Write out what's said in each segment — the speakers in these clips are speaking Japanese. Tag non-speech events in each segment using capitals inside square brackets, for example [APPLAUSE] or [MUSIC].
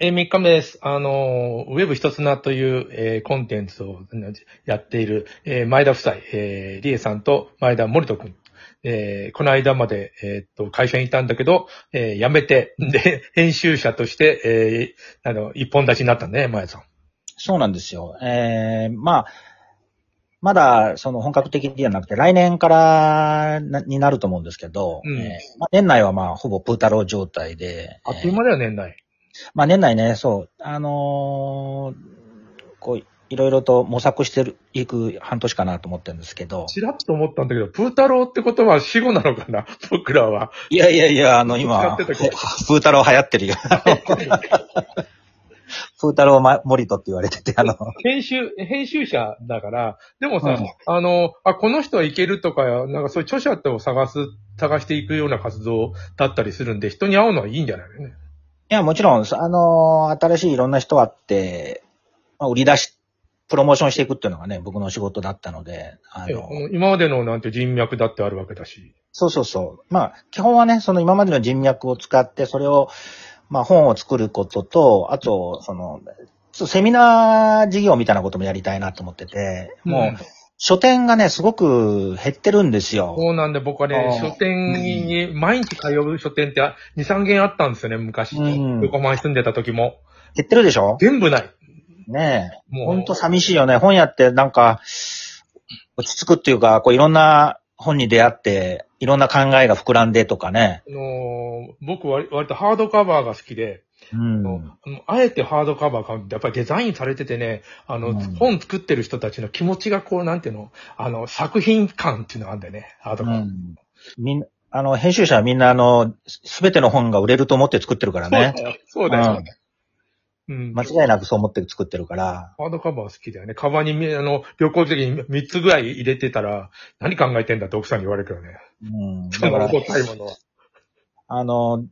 えー、3日目です。あのー、ウェブ一つなという、えーコンテンツをうんやっている、えー前田夫妻、えー、リエさんと前田森人くん。えーこの間まで、えーっと、会社にいたんだけど、えー辞めて、[LAUGHS] で、編集者として、えーあの、一本立ちになったね、前田さん。そうなんですよ。えー、まあ、まだ、その本格的ではなくて、来年からなになると思うんですけど、うんえーまあ、年内はまあ、ほぼプータロー状態で、あっという間だよ、年内。まあ年内ね、そう、あのーこう、いろいろと模索してるいく半年かなと思ってるんですけど、ちらっと思ったんだけど、プータローってことは死後なのかな僕らは。いやいやいや、あの使今、プータロー流行ってるよ。[LAUGHS] プータローまモリトって言われてて、あの、編集、編集者だから、でもさ、うんあの、あ、この人はいけるとか、なんかそういう著者を探す、探していくような活動だったりするんで、人に会うのはいいんじゃないのね。いや、もちろん、あの、新しいいろんな人あって、まあ、売り出し、プロモーションしていくっていうのがね、僕の仕事だったので、あえの、今までのなんて人脈だってあるわけだし。そうそうそう。まあ、基本はね、その今までの人脈を使って、それを、まあ、本を作ることと、あと、その、セミナー事業みたいなこともやりたいなと思ってて、もう、ん書店がね、すごく減ってるんですよ。そうなんで、僕はね、あー書店に、毎日通う書店って2、3軒あったんですよね、昔。うん横浜に住んでた時も。減ってるでしょ？全部ない。ねえ。もう。ほんと寂しいよね。本屋ってなんか、落ち着くっていうか、こういろんな本に出会って、いろんな考えが膨らんでとかね。あのー僕は割とハードカバーが好きで、うん。あえてハードカバー買うやっぱりデザインされててね、あの、うん本作ってる人たちの気持ちがこう、なんていうの、あの、作品感っていうのがあるんだよね、ハードカバー。うん。みんあの、編集者はみんなあの、すべての本が売れると思って作ってるからね。そうだよ。そうだよ。うん。間違いなくそう思って作ってるから。ハードカバー好きだよね。カバンにみ、あの、旅行時に3つぐらい入れてたら、何考えてんだって奥さんに言われるけどね。うん。[LAUGHS] そだから、の重たいものは。あの、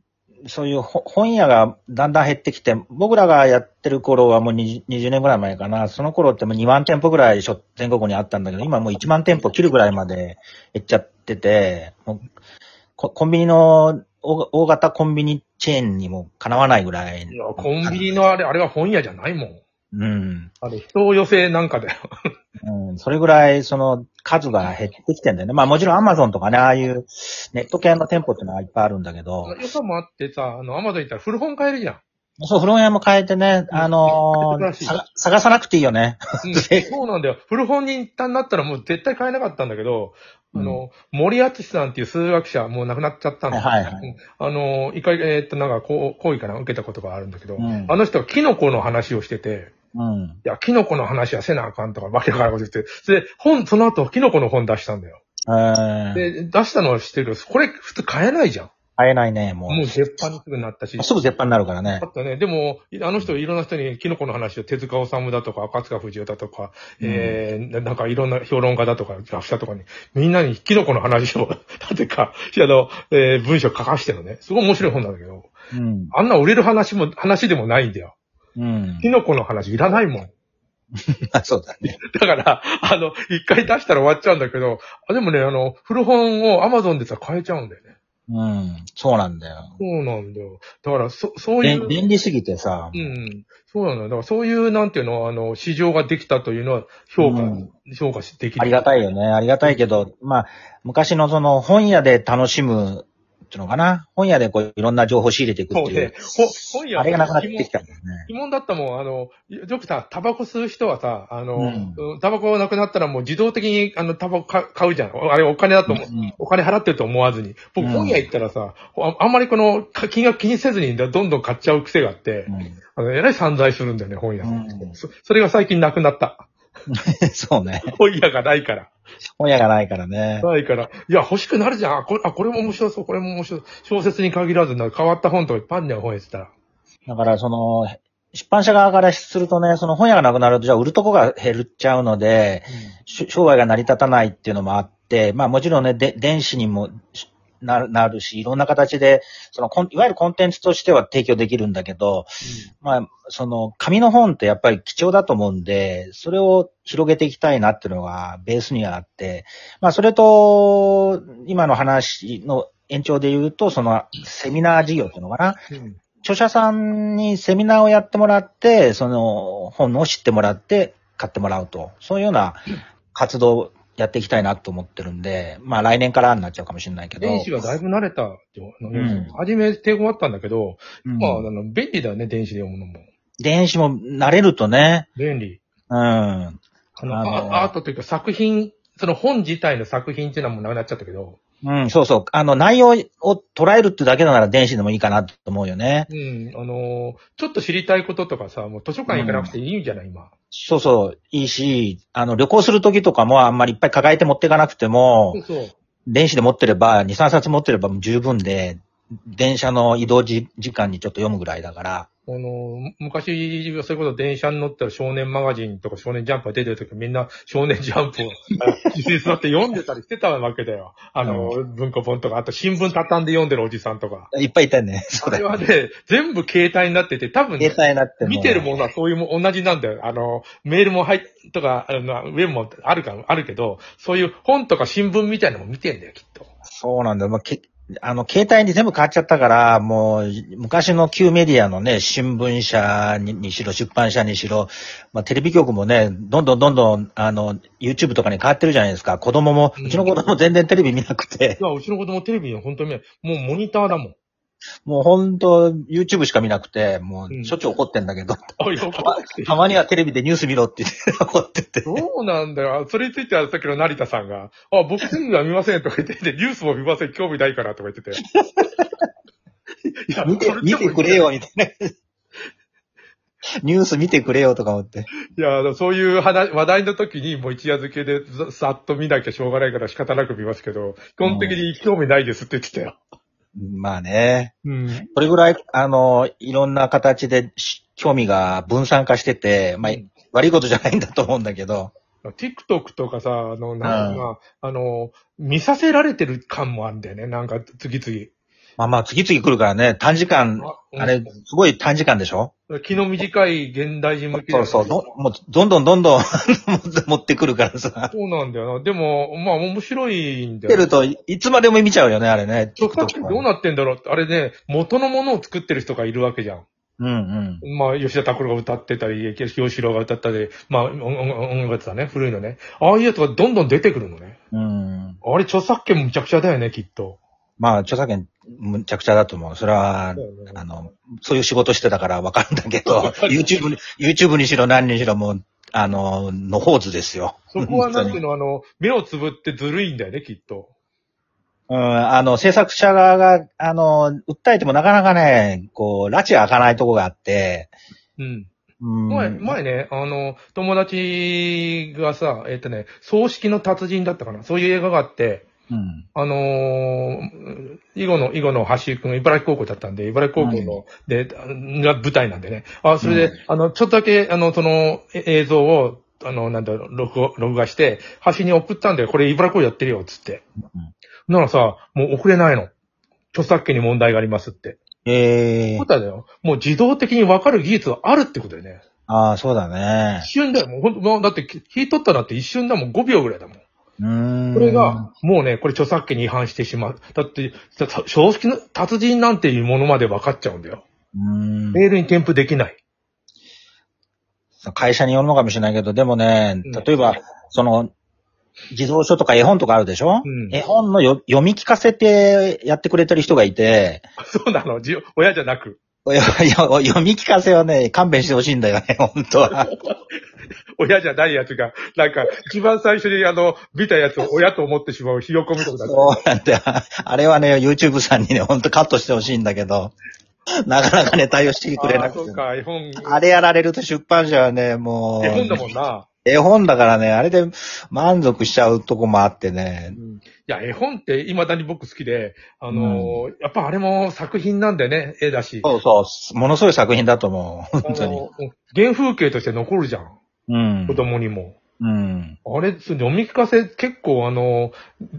そういう本屋がだんだん減ってきて、僕らがやってる頃はもう 20, 20年ぐらい前かな。その頃ってもう2万店舗ぐらい全国にあったんだけど、今もう1万店舗切るぐらいまで減っちゃってて、もうココンビニの大大型コンビニチェーンにもかなわないぐらい。いや、コンビニのあれ、あれは本屋じゃないもん。うん。あれ、人を寄せなんかだよ。うん。それぐらい、その、数が減ってきてんだよね。まあもちろんアマゾンとかね、ああいうネット系の店舗っていうのはいっぱいあるんだけど、良さもあってさ、あの、アマゾン行ったら古本買えるじゃん。そう、古本屋も変えてね、あの珍しいーさ探さなくていいよね。うんそうなんだよ。古本に一旦なったらもう絶対買えなかったんだけど、あの、森敦さんっていう数学者、もう亡くなっちゃったんだはいはいはいうんあの、一回、えーっと、なんか、こう、講義かな、受けたことがあるんだけど、うんあの人はキノコの話をしてて、うん。いや、キノコの話はせなあかんとか、わけわからんこと言って、で、本、その後、キノコの本出したんだよ。えー、で、出したのは知ってるけど、これ普通買えないじゃん。買えないね、もう。もう絶版にすぐなったし。すぐ絶版になるからねあ。ったね。でも、あの人いろんな人にキノコの話を手塚治虫だとか、赤塚不二夫だとか、うんえー、ななんかいろんな評論家だとか、学者とかに、みんなにキノコの話を、[LAUGHS] なぜか、あの、えー文章書かしてるのね。すごい面白い本なんだけど、うん。あんな売れる話も、話でもないんだよ。うんキ。ノコの話いらないもん。[LAUGHS] そうだね。だから、あの、一回出したら終わっちゃうんだけど、あでもね、あの、古本を Amazon でさ、買えちゃうんだよね。うん。そうなんだよ。そうなんだよ。だから、そ、そういべう。便利すぎてさ。うん。そうなんだよ。だからそういう、なんていうの、あの、市場ができたというのは評価、うん評価できる。ありがたいよね。ありがたいけど、まあ、昔のその本屋で楽しむっていうのかな？本屋でこういろんな情報を仕入れていくっていうそうね。。ほ本屋あれがなくなってきたんだよね。疑問だったもん、あの、よくさ、タバコ吸う人はさ、あの、うんうんタバコなくなったらもう自動的に、あの、タバコ買買うじゃん。あれお金だと思う。うんお金払ってると思わずに。僕、うん本屋行ったらさ、ああんまりこの、か金額気にせずに、どんどん買っちゃう癖があって、あの、えらい散財するんだよね、本屋そ。それが最近なくなった。[LAUGHS] そうね。本屋がないから。本屋がないからね。ないから。いや、欲しくなるじゃん。あ、これ、あ、これも面白そう、これも面白い。小説に限らずな、変わった本とかいっぱいあるん本屋って言ったら。だから、その、出版社側からするとね、その本屋がなくなると、じゃあ売るとこが減っちゃうので、し商売が成り立たないっていうのもあって、まあもちろんね、で電子にもしなるなるし、いろんな形で、そのいわゆるコンテンツとしては提供できるんだけど、まあ、その、紙の本ってやっぱり貴重だと思うんで、それを広げていきたいなっていうのがベースにはあって、まあ、それと、今の話の延長で言うと、その、セミナー事業っていうのかな？うん。著著者さんにセミナーをやってもらって、その本を知ってもらって買ってもらうと。そういうような活動をやっていきたいなと思ってるんで、まあ来年からになっちゃうかもしれないけど。電子がだいぶ慣れたって、ん初め抵抗あったんだけど、うんまあ、あの、便利だよね、電子で読むのも。電子も慣れるとね、便利。うん。あの、あのあアートというか作品、その本自体の作品っていうのはもうなくなっちゃったけど、うん、そうそう。あの、内容を捉えるってだけなら電子でもいいかなと思うよね。うん、あのーちょっと知りたいこととかさ、もう図書館行かなくていいんじゃない、今。そうそう、いいし、あの、旅行するときとかもあんまりいっぱい抱えて持っていかなくてもそう、そう。電子で持ってれば、2、3冊持ってれば十分で、電車の移動時時間にちょっと読むぐらいだから。あのー昔、それこそ電車に乗ったら少年マガジンとか少年ジャンプが出てるときみんな少年ジャンプをあ椅子に座って読んでたりしてたわけだよ。あのー文庫本とか、あと新聞畳んで読んでるおじさんとか。いっぱいいたね。それはね、全部携帯になってて、多分ね、携帯になっても。見てるものはそういうも同じなんだよ。あの、メールも入っ、とか、あの、ウェブもあるか、あるけど、そういう本とか新聞みたいなのも見てんだよ、きっと。そうなんだよ。まあ、けあの、携帯に全部変わっちゃったから、もう、昔の旧メディアのね、新聞社ににしろ、出版社にしろ、まあ、テレビ局もね、どんどんどんどん、あの、YouTube とかに変わってるじゃないですか。子供も、うちの子供全然テレビ見なくてい、や、うちの子供テレビに本当にね、もうモニターだもん。もうほんと、YouTube しか見なくて、もうしょっちゅう怒ってんだけど、たたまにはテレビでニュース見ろって言って怒ってて。そうなんだよ。それについてはさっきの成田さんが、あ、僕テレビは見ませんとか言ってて、ニュースも見ません、興味ないからとか言ってて。いや見て見てくれよ、みたいな。ニュース見てくれよとか思って。いや、そういう話話題の時にもう一夜漬けでざさっと見なきゃしょうがないから仕方なく見ますけど、基本的に興味ないですって言ってたよ。まあね。うん。それぐらい、あの、いろんな形でし興味が分散化してて、まあ、うん悪いことじゃないんだと思うんだけど。TikTok とかさ、あの、なんうんか、あの、見させられてる感もあるんだよね、なんか、次々。まあまあ、次々来るからね、短時間、あれ、すごい短時間でしょ？気の短い現代人向けそうそう、どもうどんどんどんどん [LAUGHS] 持ってくるからさ。そうなんだよな。でも、まあ面白いんだよ、見てるとい、いつまでも見ちゃうよね、あれね。どうなってんだろうって、あれね、元のものを作ってる人がいるわけじゃん。うんうん。まあ、吉田拓郎が歌ってたり、清志郎が歌ったり、まあ、音楽だね、古いのね。ああいうやつがどんどん出てくるのね。うん。あれ、著作権むちゃくちゃだよね、きっと。まあ、著作権、むちゃくちゃだと思う。それは、そうよねあの、そういう仕事してたからわかるんだけど、YouTube に、YouTube にしろ何にしろもう、あの、のほうずですよ。そこはなんていう本の、あの、目をつぶってずるいんだよね、きっと。うん、あの、制作者側が、あの、訴えてもなかなかね、こう、拉致が開かないとこがあって、うん。うん。前、前ね、あの、友達がさ、えっ、とね、葬式の達人だったかな。そういう映画があって、うん。あのー、囲碁の、囲碁の橋井くん、茨城高校だったんで、茨城高校の、で、が舞台なんでね。あ、それで、うんあの、ちょっとだけ、あの、その、え映像を、あの、なんだろう、録画録画して、橋に送ったんだよ。これ茨城高校やってるよ、つって。ならさ、もう送れないの。著作権に問題がありますって。ええことだよ。もう自動的に分かる技術があるってことだよね。ああ、そうだね一。瞬だよ。もうほんと、もうだって、引い取ったなんて一瞬だもん。5秒ぐらいだもん。これが、もうね、これ著作権に違反してしまう。だって、さ正式の達人なんていうものまで分かっちゃうんだよ。うーん。メールに添付できない。会社によるのかもしれないけど、でもねうん、例えば、その、児童書とか絵本とかあるでしょ、うん絵本のよ読み聞かせてやってくれてる人がいて、[LAUGHS] そうなの。じ親じゃなく。[LAUGHS] 読み聞かせはね、勘弁してほしいんだよね、[LAUGHS] 本当は。[LAUGHS] 親じゃないやつが、なんか、一番最初にあの、見たやつを親と思ってしまうひよこみたいな。そうなんだよ。あれはね、YouTube さんにね、本当カットしてほしいんだけど、なかなかね、対応してくれなくて。あーそうか、絵本。あれやられると出版社はね、もう、絵本だもんな。絵本だからね、あれで満足しちゃうとこもあってね。いや、絵本って未だに僕好きで、あのーやっぱあれも作品なんだよね、絵だし。そうそう、ものすごい作品だと思う。本当に。原風景として残るじゃん。うん子。供にも。うん。あれ、読み聞かせ結構あの、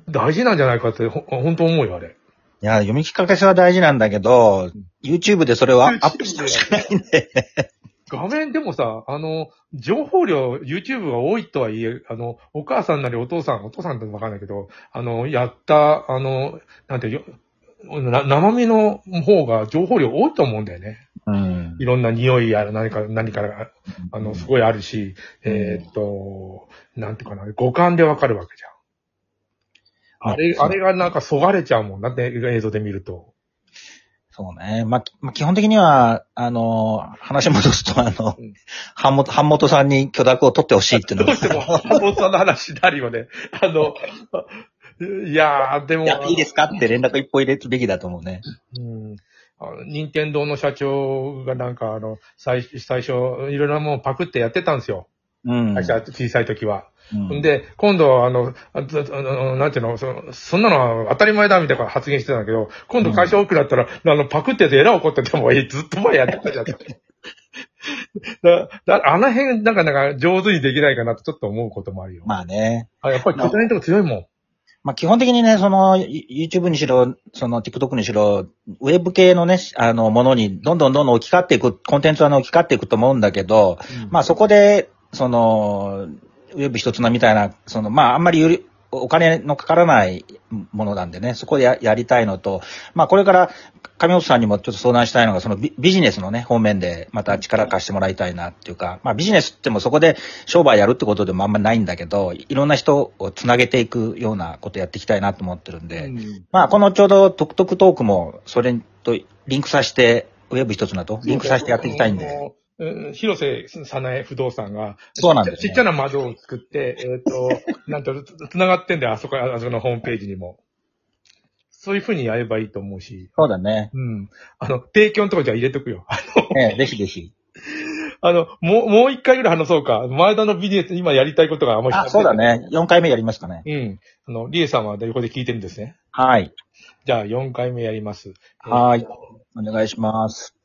大事なんじゃないかって、ほ本当思うよ、あれ。いや、読み聞かせは大事なんだけど、YouTube でそれをアップしてほしくないんで。[LAUGHS] 画面でもさ、あの、情報量、YouTube が多いとはいえ、あの、お母さんなりお父さん、お父さんってわかんないけど、あの、やった、あの、なんていう、な生身の方が情報量多いと思うんだよね。うんい。ろんな匂いや何か、何かが、あの、すごいあるし、えーっと、なんていうかな、五感でわかるわけじゃん。あれ、あれがなんかそがれちゃうもん。だって映像で見ると。そうね。まあ、きまあ、基本的には、あの、話戻すと、あのうん、版元、版元さんに許諾を取ってほしいっていうのがどうしても、ハモさんの話になるよね。あの、いやー、でも、いや、いいですかって連絡一歩入れるべきだと思うね。うん。任天堂の社長がなんかあの、最最初、いろいろなものパクってやってたんですよ。うん。会社小さい時は。うんで、今度あの、ああのなんていうの、そのそんなのは当たり前だみたいな発言してたんだけど、今度会社多くなったら、あの、パクってやつえらい怒っててもいい。ずっと前やってたじゃん。[LAUGHS] だだあの辺、なんか、なんか、上手にできないかなとちょっと思うこともあるよ。まあね。あやっぱり、拠点のとこ強いもん。まあ基本的にね、その、ユ YouTube にしろ、その TikTok にしろ、ウェブ系のね、あの、ものにどんどんどんどん置き換わっていく、コンテンツはね置き換わっていくと思うんだけど、まあそこで、その、ウェブ一つなみたいな、その、まああんまりより、お金のかからないものなんでね、そこでややりたいのと、まあこれから、上本さんにもちょっと相談したいのが、そのビビジネスのね、方面でまた力貸してもらいたいなっていうか、まあビジネスってもそこで商売やるってことでもあんまりないんだけど、いろんな人をつなげていくようなことやっていきたいなと思ってるんで、うんまあこのちょうどトクトクトークもそれとリンクさせて、ウェブ一つなとリンクさせてやっていきたいんで。うん広瀬さなえ不動産が、そうなんですねちっちゃな窓を作って、えっ、と、[LAUGHS] なんと、つつながってんだよ、あそこ、あそこのホームページにも。そういう風にやればいいと思うし。そうだね。うん。あの、提供のところじゃ入れとくよ。あええ、ぜひぜひ。[LAUGHS] あの、もう、もう一回ぐらい話そうか。前田のビジネス、今やりたいことがあんまりあ、そうだ。ね。4回目やりますかね。うん。あの、リエさんは横で聞いてるんですね。はい。じゃあ、4回目やります。はい。お願いします。